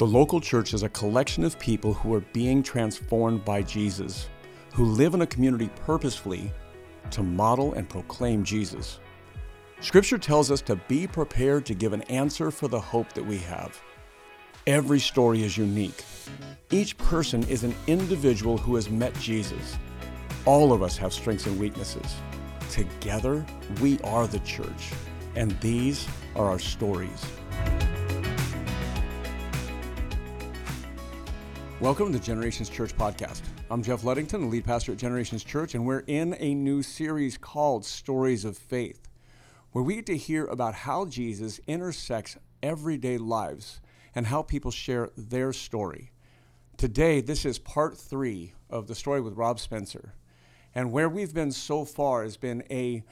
The local church is a collection of people who are being transformed by Jesus, who live in a community purposefully to model and proclaim Jesus. Scripture tells us to be prepared to give an answer for the hope that we have. Every story is unique. Each person is an individual who has met Jesus. All of us have strengths and weaknesses. Together, we are the church, and these are our stories. Welcome to Generations Church Podcast. I'm Jeff Luddington, the lead pastor at Generations Church, and we're in a new series called Stories of Faith, where we get to hear about how Jesus intersects everyday lives and how people share their story. Today, this is part three of the story with Rob Spencer. And where we've been so far has been a,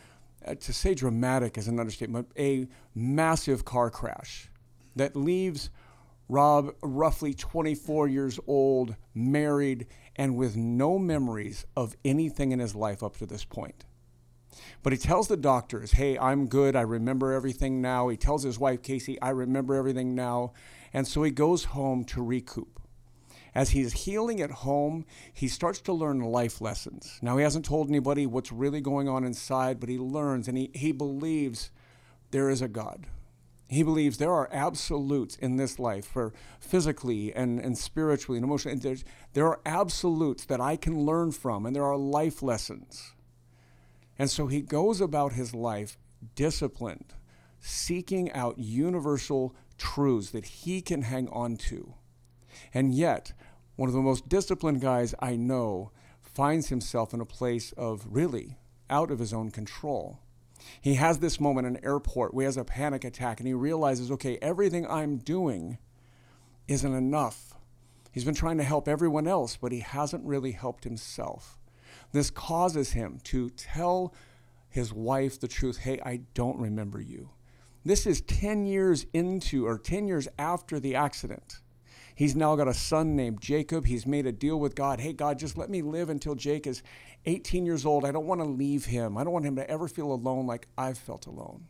uh, to say dramatic is an understatement, a massive car crash that leaves Rob, roughly 24 years old, married, and with no memories of anything in his life up to this point. But he tells the doctors, hey, I'm good. I remember everything now. He tells his wife, Casey, I remember everything now. And so he goes home to recoup. As he's healing at home, he starts to learn life lessons. Now, he hasn't told anybody what's really going on inside, but he learns and he, he believes there is a God. He believes there are absolutes in this life for physically and, and spiritually and emotionally. There's, there are absolutes that I can learn from, and there are life lessons. And so he goes about his life disciplined, seeking out universal truths that he can hang on to. And yet, one of the most disciplined guys I know finds himself in a place of really out of his own control. He has this moment in an airport where he has a panic attack and he realizes, okay, everything I'm doing isn't enough. He's been trying to help everyone else, but he hasn't really helped himself. This causes him to tell his wife the truth hey, I don't remember you. This is 10 years into or 10 years after the accident. He's now got a son named Jacob. He's made a deal with God. Hey, God, just let me live until Jake is 18 years old. I don't want to leave him. I don't want him to ever feel alone like I've felt alone.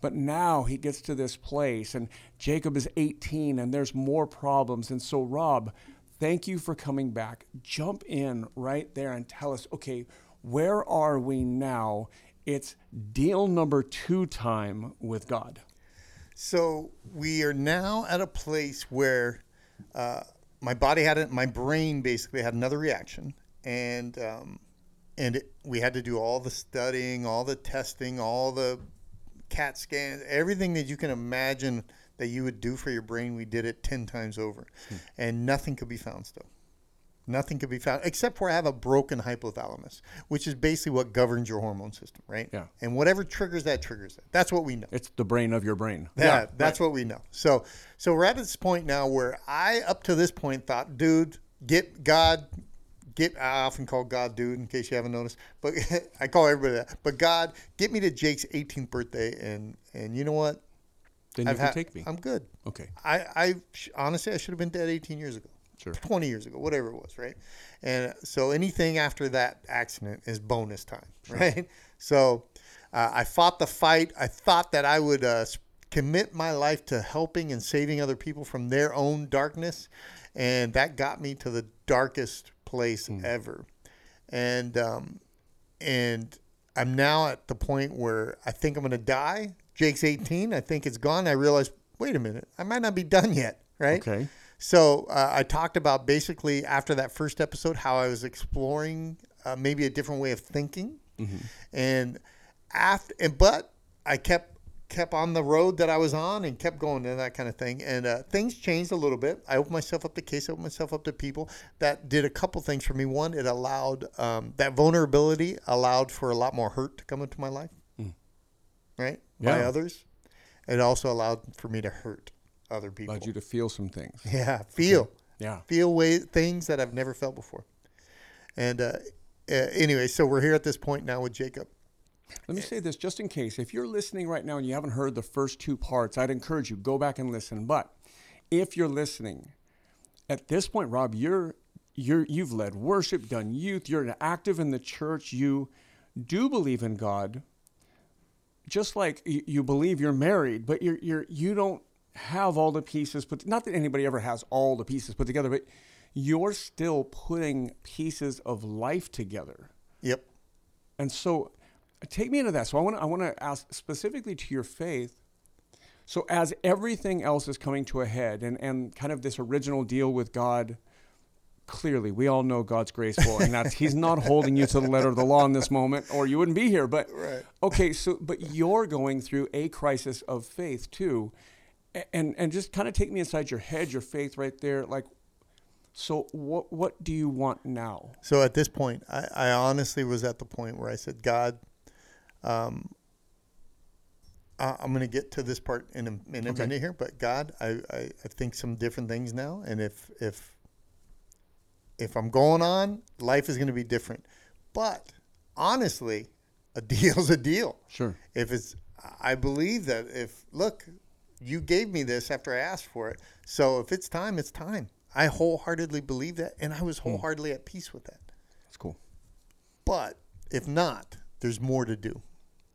But now he gets to this place, and Jacob is 18, and there's more problems. And so, Rob, thank you for coming back. Jump in right there and tell us okay, where are we now? It's deal number two time with God. So we are now at a place where uh, my body had it, my brain basically had another reaction, and um, and it, we had to do all the studying, all the testing, all the CAT scans, everything that you can imagine that you would do for your brain. We did it ten times over, hmm. and nothing could be found still. Nothing could be found except for I have a broken hypothalamus, which is basically what governs your hormone system, right? Yeah. And whatever triggers that triggers that. That's what we know. It's the brain of your brain. Yeah, yeah that's right. what we know. So, so we're at this point now where I, up to this point, thought, dude, get God, get. I often call God dude in case you haven't noticed, but I call everybody that. But God, get me to Jake's 18th birthday, and and you know what? Then you I've can take me. I'm good. Okay. I, I honestly, I should have been dead 18 years ago sure. 20 years ago, whatever it was, right? And so anything after that accident is bonus time, sure. right? So uh, I fought the fight. I thought that I would uh, commit my life to helping and saving other people from their own darkness. And that got me to the darkest place mm. ever. And, um, and I'm now at the point where I think I'm going to die. Jake's 18. I think it's gone. I realize, wait a minute, I might not be done yet, right? Okay. So uh, I talked about basically after that first episode how I was exploring uh, maybe a different way of thinking, mm-hmm. and after and but I kept kept on the road that I was on and kept going and that kind of thing. And uh, things changed a little bit. I opened myself up to case, I opened myself up to people that did a couple things for me. One, it allowed um, that vulnerability allowed for a lot more hurt to come into my life, mm. right? Yeah. By others. It also allowed for me to hurt other people. Allowed you to feel some things. Yeah, feel. Yeah. Feel way, things that I've never felt before. And uh, uh, anyway, so we're here at this point now with Jacob. Let me say this just in case. If you're listening right now and you haven't heard the first two parts, I'd encourage you go back and listen. But if you're listening, at this point, Rob, you're you're you've led worship, done youth, you're active in the church, you do believe in God. Just like you, you believe you're married, but you're you're you don't have all the pieces put not that anybody ever has all the pieces put together, but you're still putting pieces of life together. Yep. And so take me into that. So I want to I want to ask specifically to your faith. So as everything else is coming to a head and and kind of this original deal with God clearly we all know God's graceful and that he's not holding you to the letter of the law in this moment or you wouldn't be here but Right. okay so but you're going through a crisis of faith too and and just kind of take me inside your head your faith right there like so what what do you want now So at this point, I, I honestly was at the point where I said, God, um, I, I'm going to get to this part in a, in a Okay. minute here, but God, I, I, I think some different things now, and if if if I'm going on, life is going to be different. But honestly, a deal's a deal. sure If it's, I believe that if look, you gave me this after I asked for it, so if it's time, it's time. I wholeheartedly believe that, and I was hmm. wholeheartedly at peace with that. that's cool But if not, there's more to do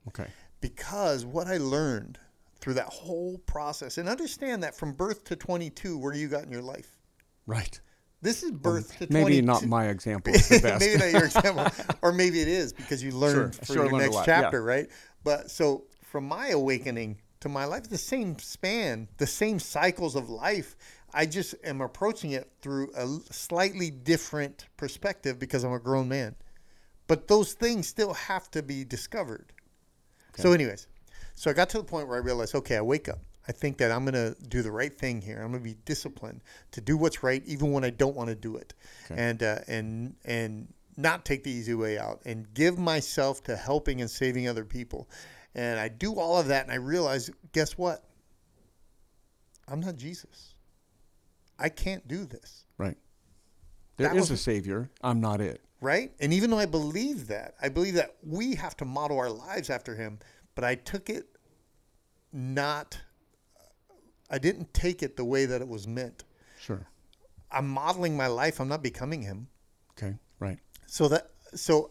okay because what I learned through that whole process, and understand that from birth to 22, where you got in your life. right This is birth to 22. maybe not my example is the best maybe not your example, or maybe it is because you learned Sure, for sure, your learned next lot, yeah. chapter, right? But so from my awakening to my life, the same span, the same cycles of life. I just am approaching it through a slightly different perspective because I'm a grown man. But those things still have to be discovered. So, anyways, so I got to the point where I realized, okay, I wake up. I think that I'm going to do the right thing here. I'm going to be disciplined to do what's right, even when I don't want to do it, Okay. and uh, and and not take the easy way out, and give myself to helping and saving other people. And I do all of that, and I realize, guess what? I'm not Jesus. I can't do this. right There That is was- a savior i'm not it right? And even though I believe that, I believe that we have to model our lives after him, but I took it not, I didn't take it the way that it was meant. sure I'm modeling my life, I'm not becoming him. okay right So that, so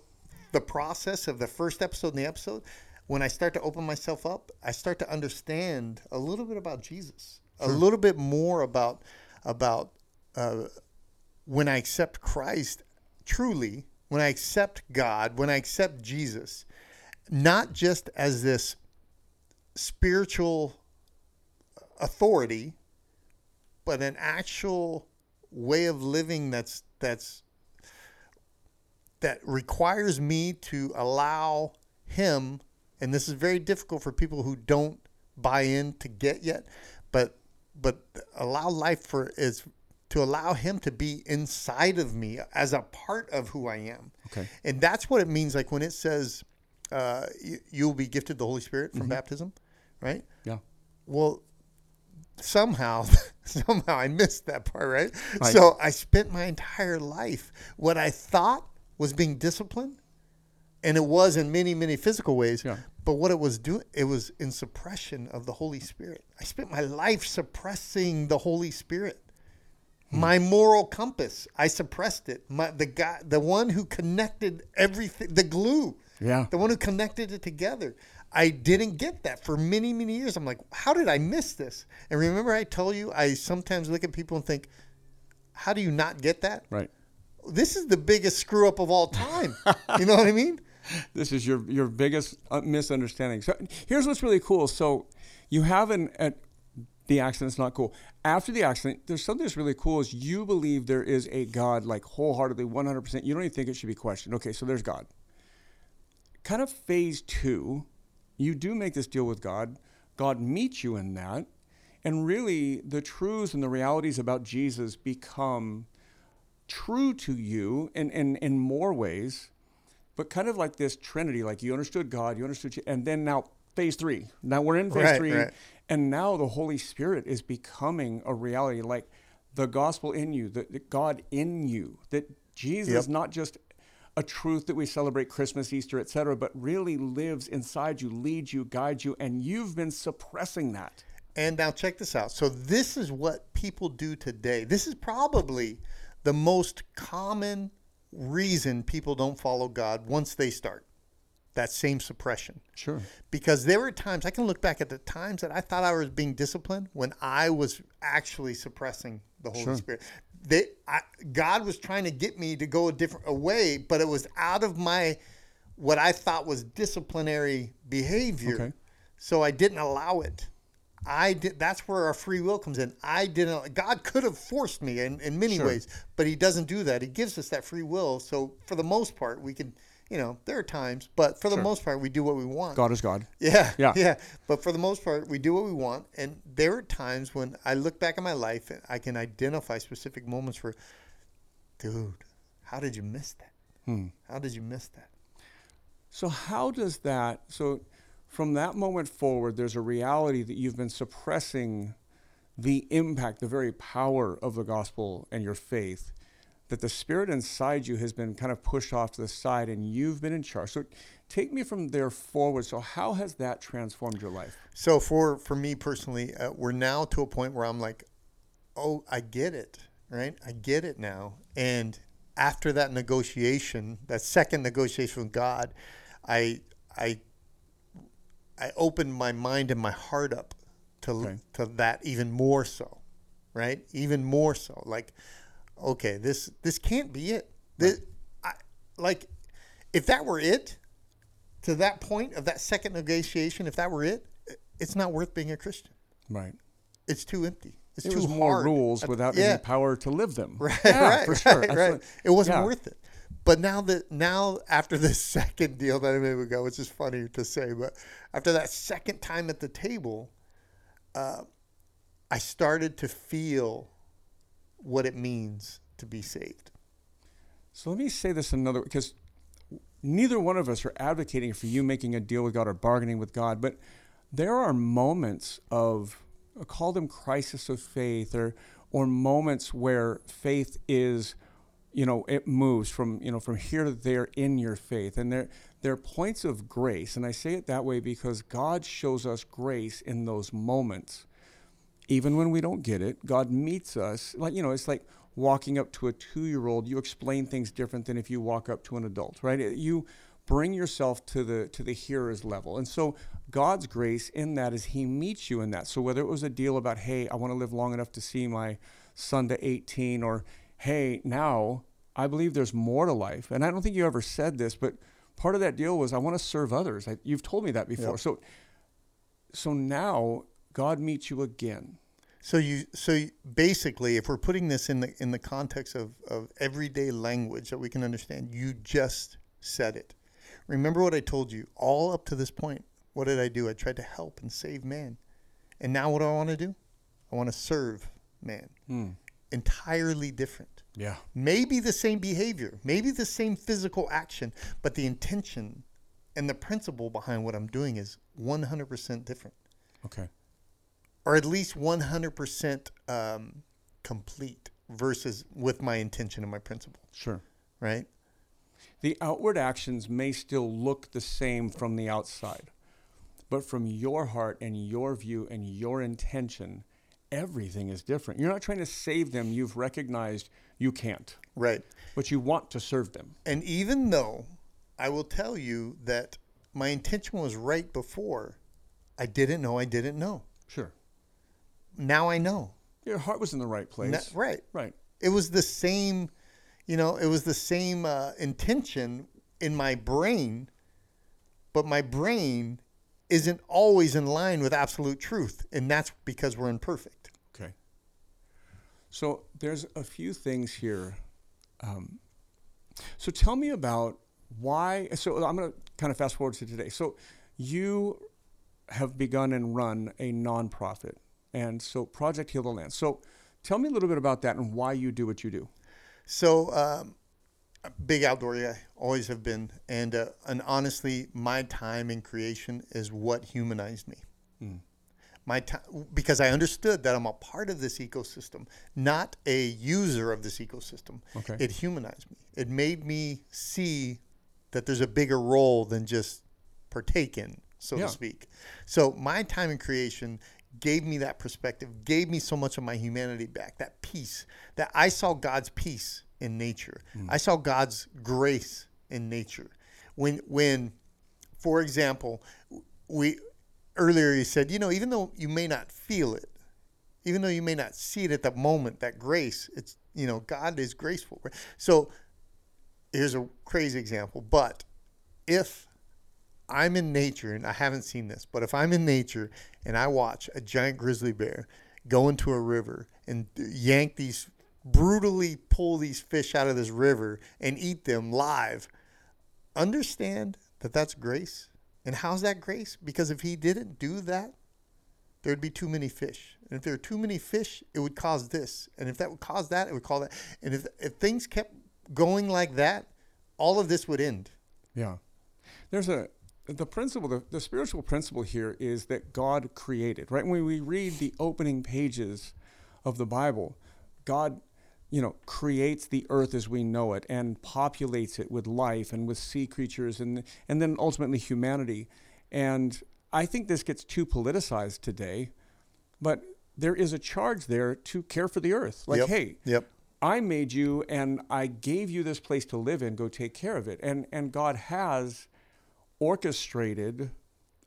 the process of the first episode and the episode, when I start to open myself up, I start to understand a little bit about Jesus, a little bit more about, about, uh, when I accept Christ truly, when I accept God, when I accept Jesus, not just as this spiritual authority, but an actual way of living that's that's that requires me to allow him and this is very difficult for people who don't buy in to get yet but but allow life for is to allow him to be inside of me as a part of who I am Okay. and that's what it means like when it says uh, you, you'll be gifted the Holy Spirit from baptism right yeah well, somehow, somehow I missed that part, right? Right. So I spent my entire life what I thought was being disciplined, and it was in many, many physical ways. Yeah. But what it was doing, it was in suppression of the Holy Spirit. I spent my life suppressing the Holy Spirit. Hmm. My moral compass, I suppressed it. My the guy, the one who connected everything, the glue yeah the one who connected it together. I didn't get that for many, many years. I'm like, how did I miss this? And remember, I told you, I sometimes look at people and think, how do you not get that? right This is the biggest screw up of all time. you know what I mean? This is your your biggest uh, misunderstanding. So here's what's really cool. So you have an at the accident's not cool. After the accident, there's something that's really cool is you believe there is a God like wholeheartedly 100%. You don't even think it should be questioned. Okay, so there's God. Kind of phase 2, you do make this deal with God. God meets you in that. And really the truths and the realities about Jesus become true to you in, in, in more ways but kind of like this trinity like you understood god you understood Je- and then now phase three now we're in phase Right, three right. and now the holy spirit is becoming a reality like the gospel in you the, the god in you that jesus Yep. is not just a truth that we celebrate christmas easter etc but really lives inside you leads you guides you and you've been suppressing that And now check this out. So this is what people do today. This is probably the most common reason people don't follow God once they start. that same suppression. Sure. Because there were times I can look back at the times that I thought I was being disciplined when I was actually suppressing the Holy Sure. Spirit. They, I, God was trying to get me to go a different a way, but it was out of my what I thought was disciplinary behavior. Okay. So I didn't allow it. I did. That's where our free will comes in. I didn't. God could have forced me in, in many Sure. ways, but He doesn't do that. He gives us that free will. So for the most part, we can. You know, there are times, but for the Sure. most part, we do what we want. God is God. Yeah, Yeah. yeah, But for the most part, we do what we want, and there are times when I look back at my life and I can identify specific moments for, dude, how did you miss that? Hmm. How did you miss that? So how does that so from that moment forward there's a reality that you've been suppressing the impact, the very power of the gospel and your faith that the spirit inside you has been kind of pushed off to the side and you've been in charge. So take me from there forward. So how has that transformed your life? So for for me personally, uh, we're now to a point where I'm like, oh, I get it, right? I get it now. And after that negotiation, that second negotiation with God, I I I opened my mind and my heart up to Okay. to that even more so, right? Even more so. Like, okay, this this can't be it. This, I, like, if that were it, to that point of that second negotiation, if that were it, it's not worth being a Christian. Right. It's too empty. It's It too was more hard. rules without yeah. any power to live them. Right, Yeah, right, for sure. right. It wasn't yeah. worth it. But now that now after the second deal that I made with God, which is funny to say, but after that second time at the table, uh, I started to feel what it means to be saved. So let me say this another way, because neither one of us are advocating for you making a deal with God or bargaining with God, but there are moments of call them crisis of faith or or moments where faith is you know it moves from you know from here to there in your faith and there there are points of grace and I say it that way because God shows us grace in those moments even when we don't get it, God meets us. Like, you know, it's like walking up to a two year old. You explain things different than if you walk up to an adult, right? You bring yourself to the to the hearer's level. And so God's grace in that is he meets you in that. So whether it was a deal about, hey, I want to live long enough to see my son to 18, or hey, now I believe there's more to life. And I don't think you ever said this, but part of that deal was I want to serve others. I, you've told me that before. Yep. So so now God meets you again. So you so you, basically, if we're putting this in the in the context of, of everyday language that we can understand, you just said it. Remember what I told you all up to this point. What did I do? I tried to help and save man, and now what do I want to do? I want to serve man. Hmm. Entirely different. Yeah. Maybe the same behavior, maybe the same physical action, but the intention and the principle behind what I'm doing is 100% different Okay. or at least 100% um, complete versus with my intention and my principle, Sure. right? The outward actions may still look the same from the outside, but from your heart and your view and your intention, everything is different. You're not trying to save them, you've recognized you can't, Right. but you want to serve them. And even though I will tell you that my intention was right before, I didn't know I didn't know. Sure. Now I know. Your heart was in the right place. Right. Right. It was the same, you know, it was the same uh, intention in my brain, but my brain isn't always in line with absolute truth. And that's because we're imperfect. So there's a few things here. Um, so tell me about why. So I'm going to kind of fast forward to today. So you have begun and run a nonprofit, and so Project Heal the Land. So tell me a little bit about that and why you do what you do. So, um, big outdoor guy, always have been, and uh, and honestly, my time in creation is what humanized me. My time, because I understood that I'm a part of this ecosystem, not a user of this ecosystem. Okay. It humanized me. It made me see that there's a bigger role than just partake in, so Yeah. to speak. So my time in creation gave me that perspective, gave me so much of my humanity back, that peace, that I saw God's peace in nature. Hmm. I saw God's grace in nature. When when for example, we earlier you said, you know, even though you may not feel it, even though you may not see it at the moment, that grace, it's you know, God is graceful. So here's a crazy example, but if I'm in nature and I haven't seen this, but if I'm in nature and I watch a giant grizzly bear go into a river and yank these brutally pull these fish out of this river and eat them live, understand that that's grace. And how's that grace? Because if he didn't do that, there'd be too many fish. And if there are too many fish, it would cause this. And if that would cause that, it would cause that. And if, if things kept going like that, all of this would end. Yeah. There's a, the principle, the, the spiritual principle here is that God created, right? When we read the opening pages of the Bible, God, you know, creates the earth as we know it and populates it with life and with sea creatures and, and then ultimately humanity. And I think this gets too politicized today, but there is a charge there to care for the earth. Like, Yep. hey, Yep. I made you and I gave you this place to live in. Go take care of it. And and God has orchestrated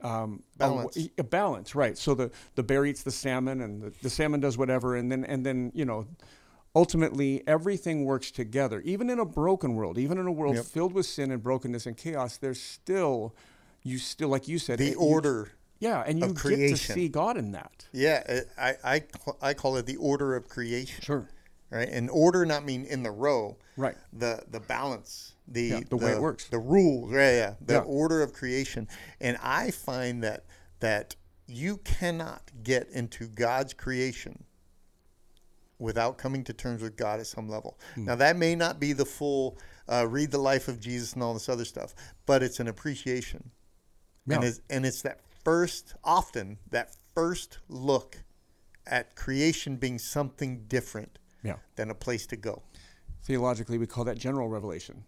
um, a- Balance. A, balance, right? So the the bear eats the salmon, and the, the salmon does whatever, and then and then you know. Ultimately, everything works together. Even in a broken world, even in a world Yep. filled with sin and brokenness and chaos, there's still, you still, like you said, The you- order. yeah, and you get to see God in that. Yeah, uh, I, I, I call it the order of creation. Sure. Right? And order not mean in the row. Right. The the balance. The Yeah, the way it works. The rules. Right, yeah. The Yeah. order of creation. And I find that that you cannot get into God's creation without coming to terms with God at some level. Hmm. Now that may not be the full uh, read the life of Jesus and all this other stuff, but it's an appreciation. Yeah. And it's and it's that first often that first look at creation being something different Yeah. than a place to go. Theologically, we call that general revelation.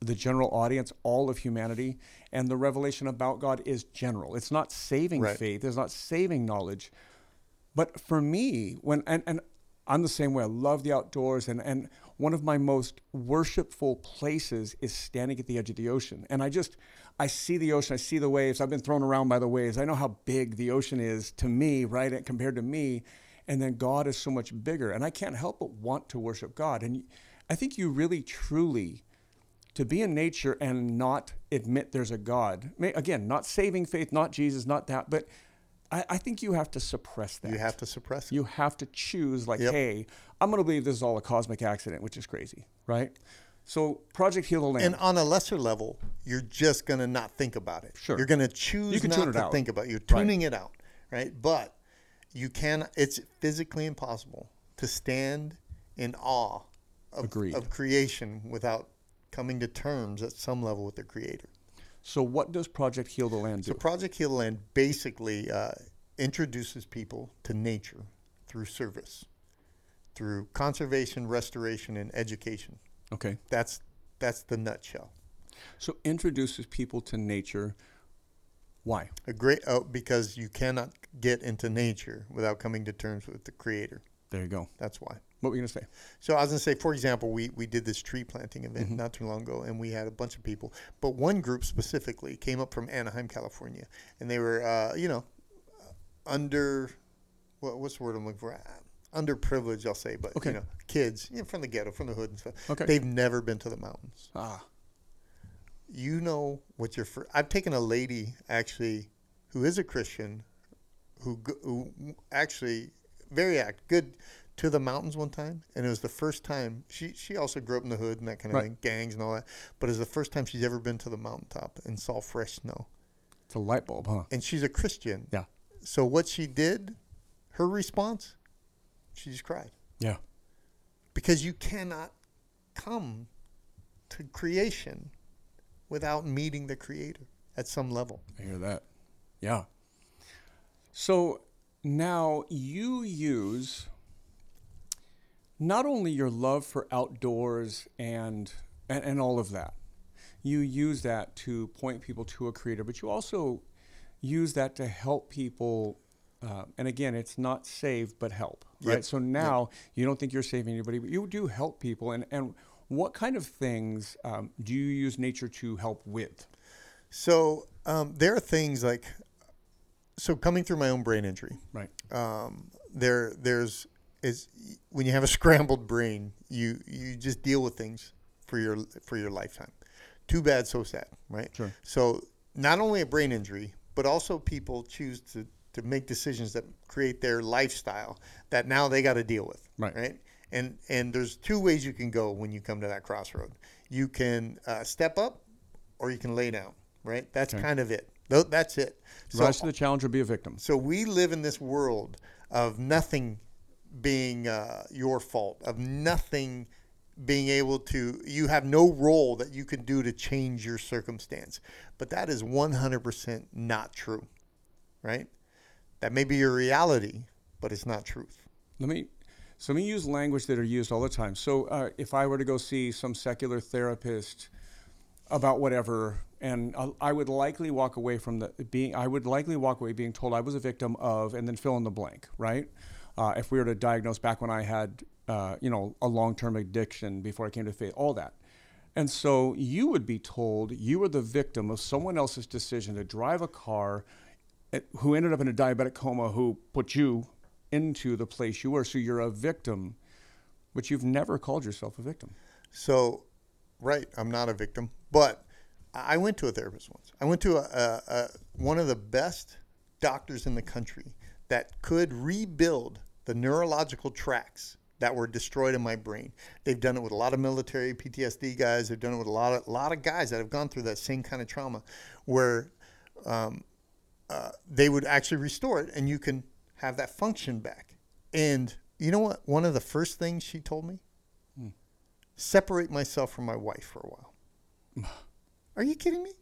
The general audience, all of humanity, and the revelation about God is general. It's not saving Right. faith, it's not saving knowledge. But for me, when and, and I'm the same way. I love the outdoors, and, and one of my most worshipful places is standing at the edge of the ocean. And I just I see the ocean, I see the waves. I've been thrown around by the waves. I know how big the ocean is to me, right? Compared to me. And then God is so much bigger. And I can't help but want to worship God. And I think you really truly to be in nature and not admit there's a God. Again, not saving faith, not Jesus, not that, but I, I think you have to suppress that. You have to suppress it. You have to choose, like, Yep. hey, I'm going to believe this is all a cosmic accident, which is crazy, right? So, Project Heal the Land. And on a lesser level, you're just going to not think about it. Sure. You're going to choose You can not tune it to out. think about it. You're Right. tuning it out, right? But you can it's physically impossible to stand in awe of, of creation without coming to terms at some level with the creator. So, what does Project Heal the Land do? So Project Heal the Land basically uh, introduces people to nature through service, through conservation, restoration, and education. okay. That's that's the nutshell. So, introduces people to nature. Why? A great oh, because you cannot get into nature without coming to terms with the creator. There you go. That's why. What were you going to say? So I was gonna say, for example, we we did this tree planting event Mm-hmm. not too long ago, and we had a bunch of people. But one group specifically came up from Anaheim, California, and they were, uh, you know, under what, what's the word I'm looking for? Underprivileged, I'll say, but Okay. you know, kids you know, from the ghetto, from the hood and stuff. Okay. They've never been to the mountains. Ah, You know what your first? I've taken a lady actually, who is a Christian, who who actually very act good to the mountains one time, and it was the first time she she also grew up in the hood and that kind of Right. thing, gangs and all that. But it was the first time she's ever been to the mountaintop and saw fresh snow. it's a light bulb, huh? And she's a Christian. Yeah. So what she did, her response, she just cried Yeah. because you cannot come to creation without meeting the Creator at some level. I hear that. Yeah. So now you use not only your love for outdoors and, and and all of that. You use that to point people to a creator, but you also use that to help people. Uh, and again, it's not save but help, right? Yep. So now you don't think you're saving anybody, but you do help people. And and what kind of things um, do you use nature to help with? So um, there are things like, so coming through my own brain injury, Right. um, there there's is when you have a scrambled brain, you you just deal with things for your for your lifetime. Too bad, so sad, right? Sure. So not only a brain injury, but also people choose to to make decisions that create their lifestyle that now they got to deal with, Right. Right. And and there's two ways you can go when you come to that crossroad. You can uh, step up, or you can lay down. Right. That's Okay. kind of it. That's it. So Rise to the challenge or be a victim. so we live in this world of nothing being uh, your fault, of nothing being able to, you have no role that you can do to change your circumstance. But that is 100% not true, right? That may be your reality, but it's not truth. Let me so let me use language that are used all the time. So uh, if I were to go see some secular therapist about whatever, and I- I would likely walk away from the being, I would likely walk away being told I was a victim of, and then fill in the blank, right? Uh, if we were to diagnose back when I had, uh, you know, a long-term addiction before I came to faith, all that. And so you would be told you were the victim of someone else's decision to drive a car eh, who ended up in a diabetic coma who put you into the place you were. So you're a victim, but you've never called yourself a victim. So, right, I'm not a victim, but I went to a therapist once. I went to a, a, a one of the best doctors in the country that could rebuild the neurological tracks that were destroyed in my brain. They've done it with a lot of military PTSD guys. They've done it with a lot of a lot of guys that have gone through that same kind of trauma, where um, uh, they would actually restore it, and you can have that function back. And you know what? One of the first things she told me separate myself from my wife for a while. Are you kidding me?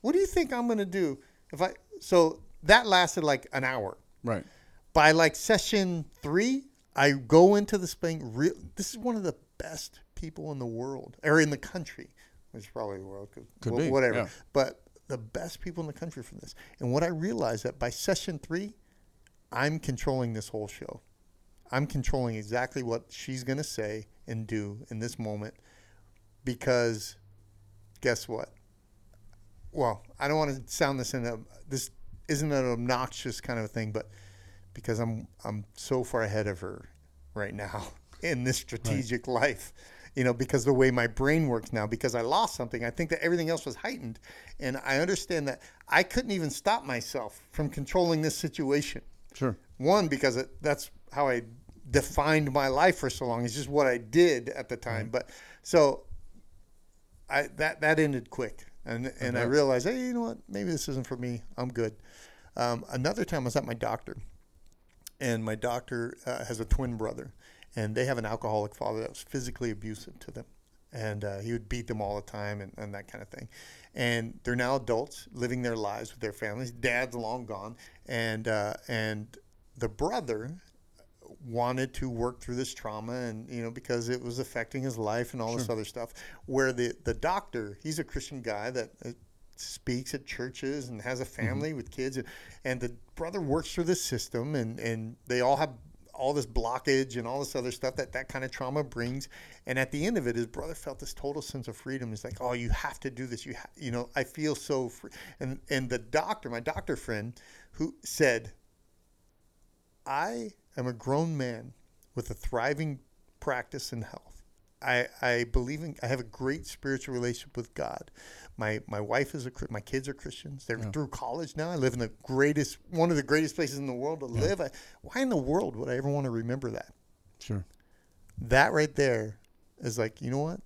What do you think I'm going to do if I so that lasted like an hour. Right. By like session 3, I go into this thing real this is one of the best people in the world or in the country. It's probably the world Could be, whatever. yeah. But the best people in the country from this. And what I realized that by session 3, I'm controlling this whole show. I'm controlling exactly what she's going to say and do in this moment because guess what? Well, I don't want to sound this in a this isn't an obnoxious kind of thing, but because I'm I'm so far ahead of her right now in this strategic life. You know, because the way my brain works now, because I lost something, I think that everything else was heightened. And I understand that I couldn't even stop myself from controlling this situation. Sure. One, because it, that's how I defined my life for so long. It's just what I did at the time. But so I that that ended quick, and and I realized, hey, you know what? Maybe this isn't for me. I'm good. Um, another time I was at my doctor, and my doctor uh, has a twin brother, and they have an alcoholic father that was physically abusive to them. And uh, he would beat them all the time and, and that kind of thing. And they're now adults living their lives with their families. Dad's long gone. And, uh, and the brother wanted to work through this trauma and you know because it was affecting his life and all this other stuff where the the doctor he's a christian guy that uh, speaks at churches and has a family with kids and, and the brother works through this system and and they all have all this blockage and all this other stuff that that kind of trauma brings and at the end of it his brother felt this total sense of freedom. He's like oh you have to do this. You ha-, you know i feel so free. And and the doctor my doctor friend who said I am a grown man with a thriving practice in health. I, I believe in I have a great spiritual relationship with God. My my wife is a my kids are Christians. They're through college now. I live in the greatest one of the greatest places in the world to live. I, why in the world would I ever want to remember that? Sure. That right there is like, you know what?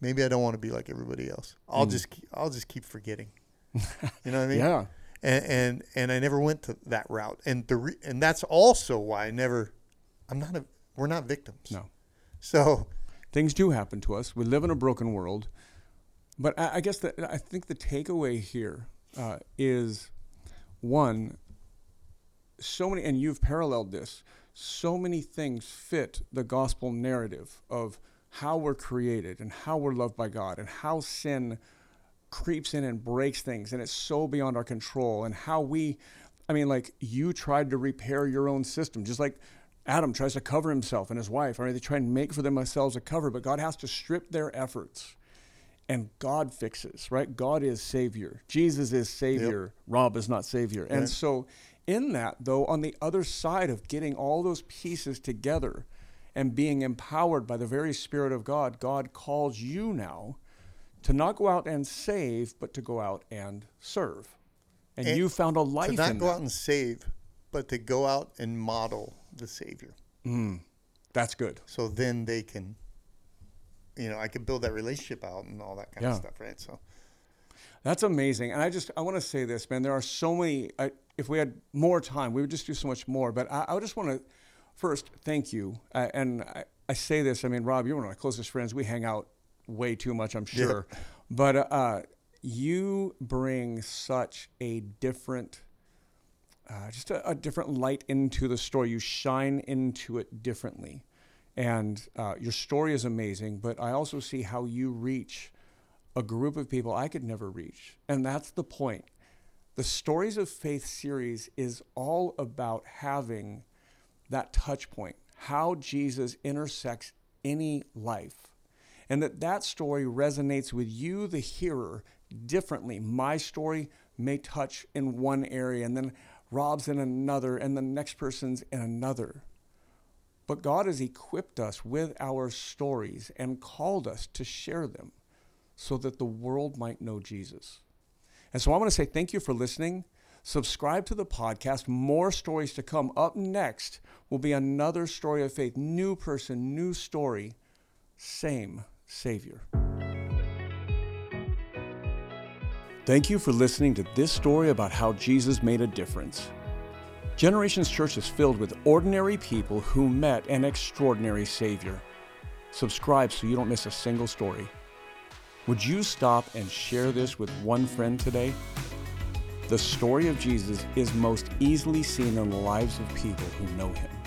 Maybe I don't want to be like everybody else. I'll mm. just keep, I'll just keep forgetting. You know what I mean? Yeah. And and, and I never went to that route. And the re, and that's also why I never. I'm not a. We're not victims. No. So Things do happen to us. We live in a broken world. But I, I guess that I think the takeaway here uh, is one, so many, and you've paralleled this, so many things fit the gospel narrative of how we're created and how we're loved by God and how sin creeps in and breaks things and it's so beyond our control and how we I mean like you tried to repair your own system just like Adam tries to cover himself and his wife. I mean they try and make for themselves a cover, but God has to strip their efforts and God fixes, right? God is Savior. Jesus is Savior. Rob is not Savior. And so, in that, though, on the other side of getting all those pieces together and being empowered by the very Spirit of God, God calls you now to not go out and save, but to go out and serve. And, And you found a life to not go that. out and save, but to go out and model the Savior. That's good. So then they can, you know, I can build that relationship out and all that kind Yeah. of stuff, right? So That's amazing. And I just I want to say this, man. There are so many. I, if we had more time, we would just do so much more. But I, I just want to first thank you. Uh, and I, I say this. I mean, Rob, you're one of my closest friends. We hang out way too much, I'm sure. But uh, you bring such a different. Uh, just a, a different light into the story. You shine into it differently. And uh, your story is amazing, but I also see how you reach a group of people I could never reach. And that's the point. The Stories of Faith series is all about having that touch point, how Jesus intersects any life. And that that story resonates with you, the hearer, differently. My story may touch in one area, and then Rob's in another, and the next person's in another. But God has equipped us with our stories and called us to share them so that the world might know Jesus. And so I want to say thank you for listening. Subscribe to the podcast. More stories to come. Up next will be another story of faith. New person, new story, same Savior. Thank you for listening to this story about how Jesus made a difference. Generations Church is filled with ordinary people who met an extraordinary Savior. Subscribe so you don't miss a single story. Would you stop and share this with one friend today? The story of Jesus is most easily seen in the lives of people who know him.